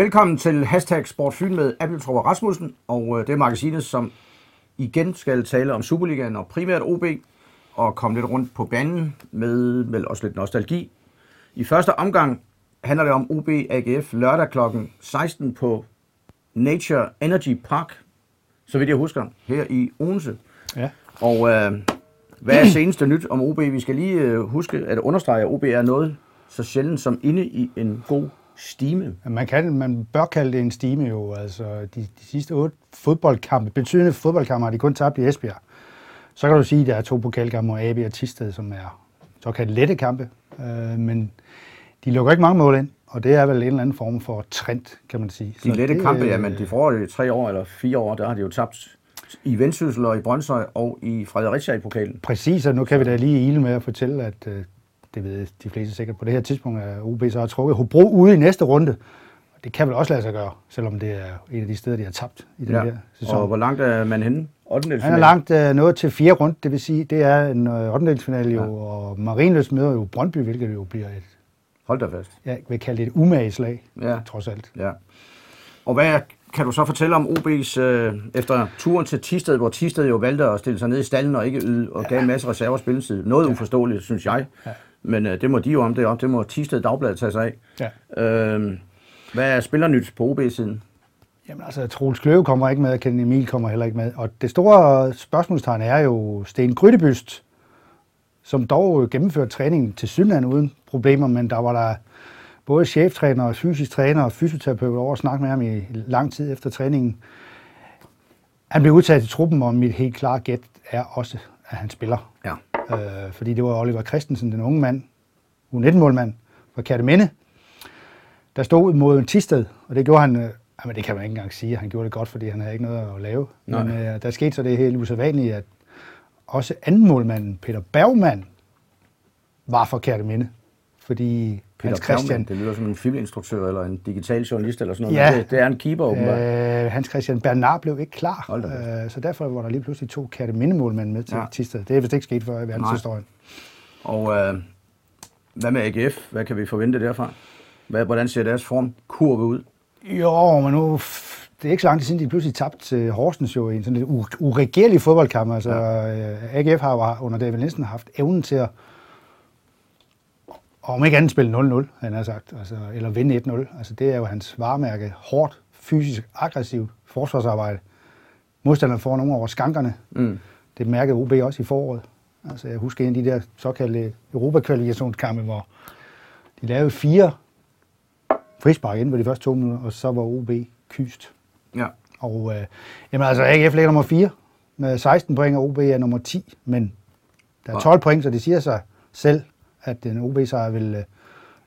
Velkommen til Hashtag Sportfyn med Appeltrup og Rasmussen, og øh, det er magasinet, som igen skal tale om Superligaen og primært OB, og komme lidt rundt på banen med vel også lidt nostalgi. I første omgang handler det om OB AGF lørdag kl. 16 på Nature Energy Park, så vidt jeg husker, her i Odense. Ja. Og øh, hvad er seneste nyt om OB? Vi skal lige øh, huske at understrege, at OB er noget så sjældent som inde i en god stime. Man, kan, man bør kalde det en stime jo. Altså, de, de sidste otte fodboldkampe, betydende fodboldkampe, har de kun tabt i Esbjerg. Så kan du sige, at der er to pokalkampe mod AB og Tisted, som er såkaldt lette kampe. Øh, men de lukker ikke mange mål ind, og det er vel en eller anden form for trend, kan man sige. De Så lette det, kampe, øh, ja, men de i tre år eller fire år, der har de jo tabt i Vendsyssel og i Brøndshøj og i Fredericia i pokalen. Præcis, og nu kan vi da lige ile med at fortælle, at øh, det ved de fleste sikkert på det her tidspunkt, at OB så har trukket Hobro ude i næste runde. Det kan vel også lade sig gøre, selvom det er en af de steder, de har tabt i den Ja. her sæson. Og hvor langt er man henne? 8. Han er langt øh, nået til fire rundt, det vil sige, det er en øh, 8. jo, og Marienløs møder jo Brøndby, hvilket jo bliver et, Hold da fast. jeg vil kalde det et umageslag, Ja. trods alt. Ja. Og hvad kan du så fortælle om OB's, øh, efter turen til Tisted, hvor Tisted jo valgte at stille sig ned i stallen og ikke yde, og gav en masse reserver spilletid. Noget ja. uforståeligt, synes jeg. Ja. Men øh, det må de jo om det op. Det må Tisted Dagblad tage sig af. Ja. Øh, hvad er spillernyt på OB-siden? Jamen altså, Troels Kløve kommer ikke med, og Ken Emil kommer heller ikke med. Og det store spørgsmålstegn er jo Sten Grydebyst, som dog gennemførte træningen til Sydland uden problemer, men der var der både cheftræner og fysisk træner og fysioterapeut over at snakke med ham i lang tid efter træningen. Han blev udtaget til truppen, og mit helt klare gæt er også, at han spiller. Ja. Øh, fordi det var Oliver Christensen, den unge mand, U19-målmand fra Kærteminde, der stod mod en Tisted, og det gjorde han, øh, jamen det kan man ikke engang sige, han gjorde det godt, fordi han havde ikke noget at lave. Nej. Men øh, der skete så det helt usædvanlige, at også anden målmanden, Peter Bergmann, var fra Kærteminde, fordi Peter Hans Christian, Bergmann, det lyder som en filminstruktør eller en digital journalist eller sådan noget. Ja. Det, det er en keeper, åbenbart. øh, Hans Christian Bernard blev ikke klar, øh, så derfor var der lige pludselig to Kærteminde-målmænd med til Ja. Tisted. Det er vist ikke sket før i verdenshistorien. Og øh, hvad med AGF? Hvad kan vi forvente derfra? Hvad, hvordan ser deres formkurve ud? Jo, men nu, det er ikke så lang tid siden, de pludselig tabte til Horsens jo i en sådan lidt uregerlig fodboldkamp. Altså, ja. AGF har jo under David Nielsen haft evnen til at, om ikke andet spille 0-0, han har sagt, altså, eller vinde 1-0. Altså, det er jo hans varemærke. Hårdt, fysisk, aggressivt forsvarsarbejde. Modstanderne får nogle over skankerne. Mm. Det mærkede OB også i foråret. Altså, jeg husker en af de der såkaldte Europa-kvalifikationskampe, hvor de lavede fire frispark inden på de første to minutter, og så var OB kyst. Ja. Og øh, jamen altså, AGF ligger nummer 4 med 16 point, og OB er nummer 10, men der er 12 point, så det siger sig selv, at den OB-sejr vil øh,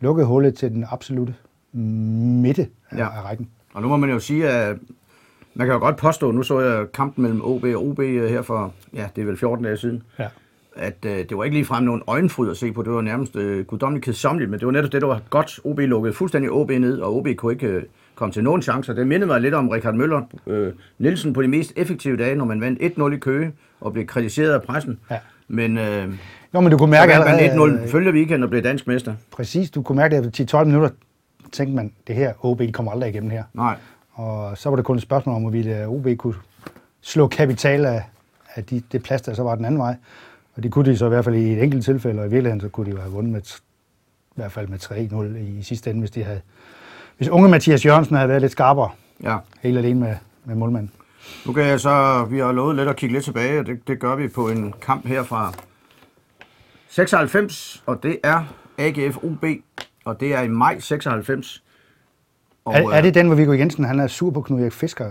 lukke hullet til den absolute midte af, Ja. ja. af rækken. Og nu må man jo sige, at man kan jo godt påstå, nu så jeg kampen mellem OB og OB her for, ja, det er vel 14 dage siden, Ja. at øh, det var ikke ligefrem nogen øjenfryd at se på. Det var nærmest øh, guddommeligt kedsommeligt, men det var netop det, der var godt. OB lukkede fuldstændig OB ned, og OB kunne ikke øh, komme til nogen chancer. Det mindede mig lidt om Richard Møller øh, Nielsen på de mest effektive dage, når man vandt 1-0 i Køge og blev kritiseret af pressen. Ja. Men øh, Jo, men du kunne så mærke vandt man allerede, 1-0 følge weekend og blev dansk mester. præcis, du kunne mærke det efter 10-12 minutter, tænkte man, det her OB kommer aldrig igennem her. Nej. Og så var det kun et spørgsmål om, hvorvidt øh, OB kunne slå kapital af, af de, det plads, der så var den anden vej. Og det kunne de så i hvert fald i et enkelt tilfælde, og i virkeligheden så kunne de jo have vundet med, i hvert fald med 3-0 i sidste ende, hvis de havde, hvis unge Mathias Jørgensen havde været lidt skarpere, Ja. helt alene med, med målmanden. Nu kan jeg så, vi har lovet lidt at kigge lidt tilbage, og det, det gør vi på en kamp her fra 96, og det er AGF OB, og det er i maj 96. Og, Er, er øh, det den, hvor Viggo Jensen han er sur på Knud Erik Fisker,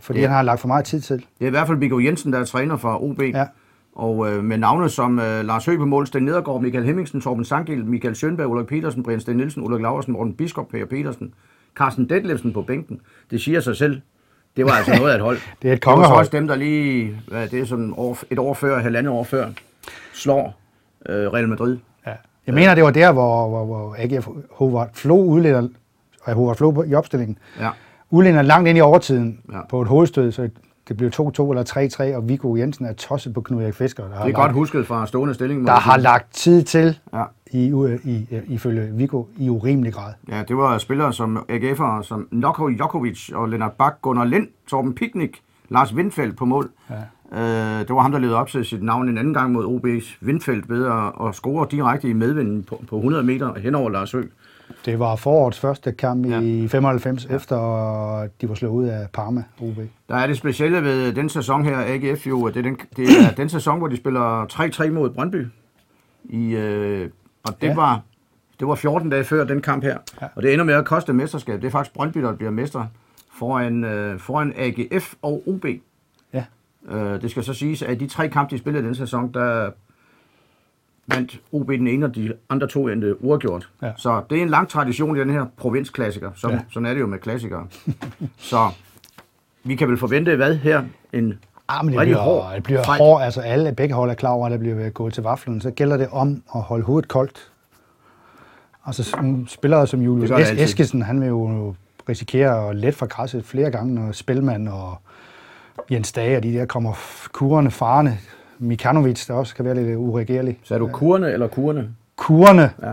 fordi Ja. han har lagt for meget tid til? Det er i hvert fald Viggo Jensen, der er træner for OB. Ja. Og øh, med navne som øh, Lars Høgh på mål, Sten Nedergaard, Michael Hemmingsen, Torben Sangel, Michael Schønberg, Ulrik Petersen, Brian Sten Nielsen, Ulrik Laversen, Morten Biskop, Per Petersen, Carsten Detlefsen på bænken. Det siger sig selv. Det var altså noget af et hold. Det er et Det var så kongehold. også dem, der lige, hvad, det er sådan år, et år før, halvandet år før, slår øh, Real Madrid. Ja. Jeg mener, det var der, hvor, hvor, hvor AGF Howard Flo udleder, og Howard Flo på- i opstillingen, Ja. udlænder langt ind i overtiden Ja. på et hovedstød, så det blev 2-2 eller 3-3, og Viggo Jensen er tosset på Knud Erik Fisker. Der Det er godt lagt, husket fra stående stilling. der har lagt tid til Ja. i, i, i, ifølge Viggo i urimelig grad. Ja, det var spillere som AGF'ere, som Noko Jokovic og Lennart Bak, Gunnar Lind, Torben Piknik, Lars Windfeldt på mål. Ja. Øh, det var ham, der levede op til sit navn en anden gang mod OB's Windfeldt ved at, at score direkte i medvinden på, på 100 meter hen over Lars Høgh. Det var forårets første kamp ja. i 95, ja. efter de var slået ud af Parma OB. Der er det specielle ved den sæson her, AGF jo, at det er den, det er den sæson, hvor de spiller 3-3 mod Brøndby. I, øh, og det, ja. var, det var 14 dage før den kamp her. Ja. Og det ender med at koste mesterskab. Det er faktisk Brøndby, der bliver mester foran, øh, foran AGF og OB. Øh, det skal så siges, at de tre kampe, de spillede den sæson, der vandt OB den ene, og de andre to endte uafgjort. Ja. Så det er en lang tradition i den her provinsklassiker. Som, ja. Sådan er det jo med klassikere. så vi kan vel forvente, hvad her? En Ah, men det rigtig bliver, hård det bliver fight. hård. Altså alle, begge hold er klar over, at der bliver gået til vaflen. Så gælder det om at holde hovedet koldt. Altså spillere som Julius es-. Eskesen, han vil jo risikere at let fra græsset flere gange, når Spilman og Jens Dage og de der kommer kurerne farne. Mikanovic, der også kan være lidt uregerlig. Så er du kurne eller kurne? Kurerne, Ja.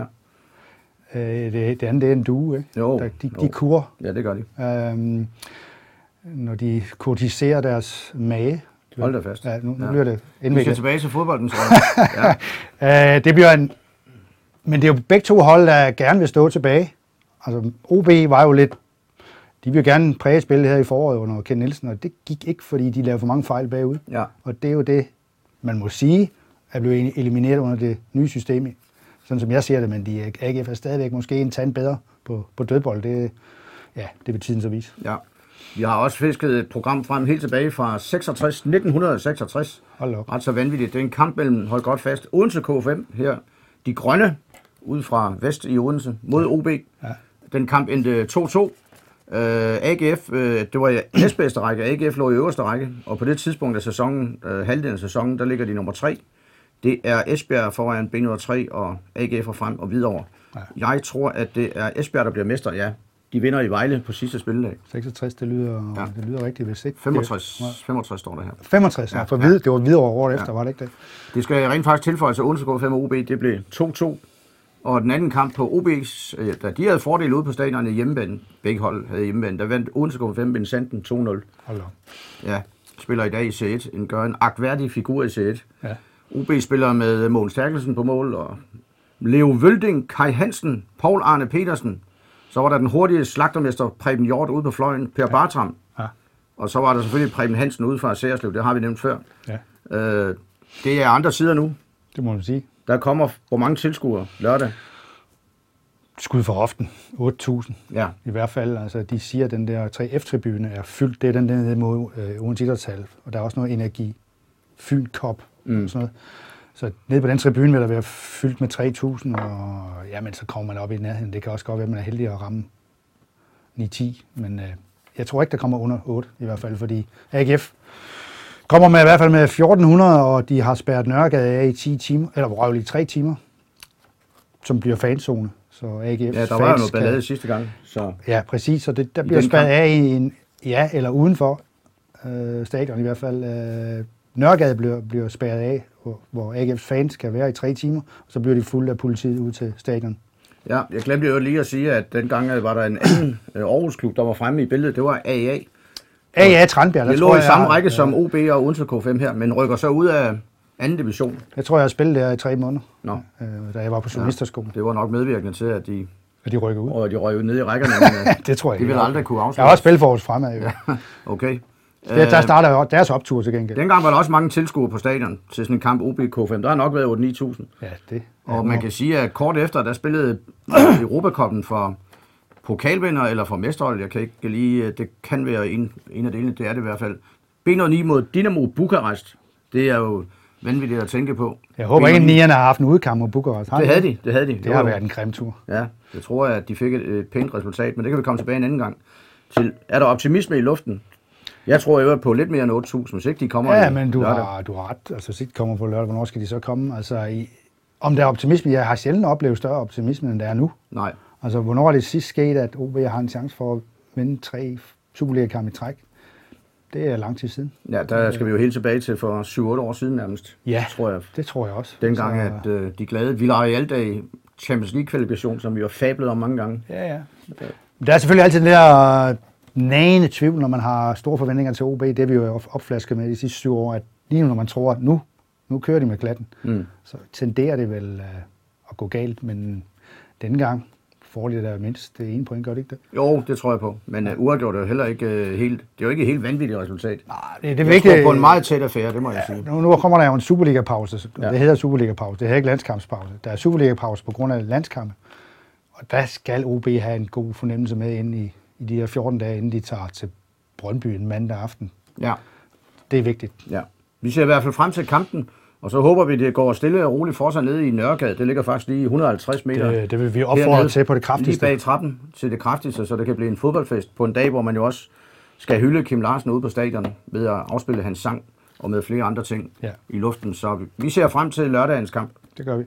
øh, det, det andet det er en due, ikke? Jo, Der, de, jo. de kurer, Ja, det gør de. øhm, når de kortiserer deres mage. Hold da fast. Ja, nu, nu Ja. bliver det Vi skal indviklet. tilbage til fodbolden, tror jeg. Ja. Øh, det bliver en... Men det er jo begge to hold, der gerne vil stå tilbage. Altså, OB var jo lidt... De vil gerne præge spillet her i foråret under Ken Nielsen, og det gik ikke, fordi de lavede for mange fejl bagud. ja. Og det er jo det, man må sige, er blevet elimineret under det nye system. Sådan som jeg ser det, men de AGF er stadigvæk måske en tand bedre på, på dødbold. Det, ja, det vil tiden så vise. ja. Vi har også fisket et program frem helt tilbage fra 66, 1966. Hold op. Ret så vanvittigt. Det er en kamp mellem, hold godt fast, Odense K5 her. De grønne, ud fra vest i Odense, mod OB. Ja. Den kamp endte 2-2. Uh, AGF, uh, det var i næstbedste række, AGF lå i øverste række, og på det tidspunkt af sæsonen, uh, halvdelen af sæsonen, der ligger de nummer 3. Det er Esbjerg foran B103 og AGF er frem og videre. Ja. Jeg tror, at det er Esbjerg, der bliver mester, ja. De vinder i Vejle på sidste spilledag. 66, det lyder, Ja. ja. det lyder rigtigt, hvis ikke... 65, 65 står der her. 65, ja, Ja, for ja. vid, det var videre året efter, var det ikke det? Det skal rent faktisk tilføjes til Odense K5 og OB, det blev 2-2. Og den anden kamp på OB's, øh, da de havde fordel ude på stadion i hjemmebane, begge hold havde hjemmebane, der vandt Odense K5 med Sanden 2-0. Hold da. Ja, spiller i dag i C1, en gør en agtværdig figur i C1. Ja. OB spiller med Mogens Terkelsen på mål, og Leo Vølding, Kai Hansen, Paul Arne Petersen. Så var der den hurtige slagtermester Preben Hjort ude på fløjen, Per ja. Bartram. Ja. Og så var der selvfølgelig Preben Hansen ude fra Særslev, det har vi nævnt før. ja, Øh, det er andre sider nu. det må man sige. Der kommer hvor mange tilskuere lørdag? Skud for often. 8.000 Ja, i hvert fald. Altså, de siger, at den der 3F-tribune er fyldt. Det er den der nede mod øh, Odense Idrætshal. Og der er også noget energi. Fyn Kop mm. sådan noget. Så nede på den tribune vil der være fyldt med 3.000, og jamen, så kommer man op i nærheden. Det kan også godt være, at man er heldig at ramme 9-10, men øh, jeg tror ikke, der kommer under 8 i hvert fald, fordi AGF kommer med i hvert fald med 1400, og de har spærret Nørregade af i 10 timer, eller røvligt 3 timer, som bliver fanzone. Så AGF ja der var jo noget ballade sidste gang. Så Ja, præcis, så det, der I bliver spærret af i en, ja, eller udenfor øh, stadion i hvert fald. Øh, Nørregade bliver, bliver spærret af, hvor, hvor AGF's fans kan være i tre timer, og så bliver de fuldt af politiet ud til stadion. ja, jeg glemte jo lige at sige, at dengang øh, var der en anden øh, Aarhus-klub, der var fremme i billedet. Det var AA. AA Tranbjerg, der Det lå i samme jeg- række som OB og Odense K5 her, men rykker så ud af anden division. Jeg tror, jeg har spillet der i tre måneder, Nå, øh, da jeg var på journalisterskolen, det var nok medvirkende til, at de, og de rykker ud. og de røg ud ned i rækkerne. Men, øh, Det tror jeg de ikke. ville aldrig kunne Jeg har afsløre. også spillet for Aarhus Fremad. Jo. Okay. Der, der starter jo deres optur til gengæld. Dengang var der også mange tilskuere på stadion til sådan en kamp OB K5. Der har nok været 8-9.000. Ja, det. Og man kan sige, at kort efter, der spillede Europacupen for pokalvinder eller for mesterhold. Jeg kan ikke lige, det kan være en, en af delene, det er det i hvert fald. B9 mod Dynamo Bukarest. Det er jo vanvittigt at tænke på. Jeg håber ikke, at B09 nierne har haft en udkamp mod Bukarest. Har Det havde de, det havde de. Det har var- været en grim tur. Ja, jeg tror, at de fik et, et pænt resultat, men det kan vi komme tilbage en anden gang. Til, er der optimisme i luften? Jeg tror øvrigt på lidt mere end 8.000, hvis ikke de kommer Ja, men du lørdag. har, du har ret. Altså, sit kommer på lørdag. Hvornår skal de så komme? Altså, i, om der er optimisme? Jeg har sjældent oplevet større optimisme, end der er nu. Nej, Altså, hvornår er det sidst sket, at OB har en chance for at vinde tre Superliga-kampe i træk? Det er lang tid siden. ja, der skal vi jo helt tilbage til for 7-8 år siden nærmest, Ja. tror jeg. Det tror jeg også. Dengang, altså, at øh, de glade Villarreal-dag Champions League-kvalifikation, som vi har fablet om mange gange. Ja, ja. Der er selvfølgelig altid den der nagende tvivl, når man har store forventninger til OB. Det er vi jo opflasket med de sidste syv år, at lige nu, når man tror, at nu, nu kører de med klatten, mm. så tenderer det vel uh, at gå galt. Men denne de der mindst det ene point, gør det ikke det? Jo, det tror jeg på. Men uh, uafgjort er jo heller ikke uh, helt, det er jo ikke et helt vanvittigt resultat. Nej, det, det er vigtigt. Jeg på en meget tæt affære, det må ja, jeg sige. Nu, nu kommer der jo en Superliga-pause. Ja. Det hedder Superliga-pause. Det hedder ikke landskampspause. Der er Superliga-pause på grund af landskampe. Og der skal OB have en god fornemmelse med ind i, i de her 14 dage, inden de tager til Brøndby en mandag aften. Ja. Det er vigtigt. Ja. Vi ser i hvert fald frem til kampen, og så håber vi, det går stille og roligt for sig nede i Nørregade. Det ligger faktisk lige 150 meter. Det, det vil vi opfordre til på det kraftigste. Lige bag trappen til det kraftigste, så det kan blive en fodboldfest på en dag, hvor man jo også skal hylde Kim Larsen ude på stadion ved at afspille hans sang og med flere andre ting ja. i luften. Så vi ser frem til lørdagens kamp. Det gør vi.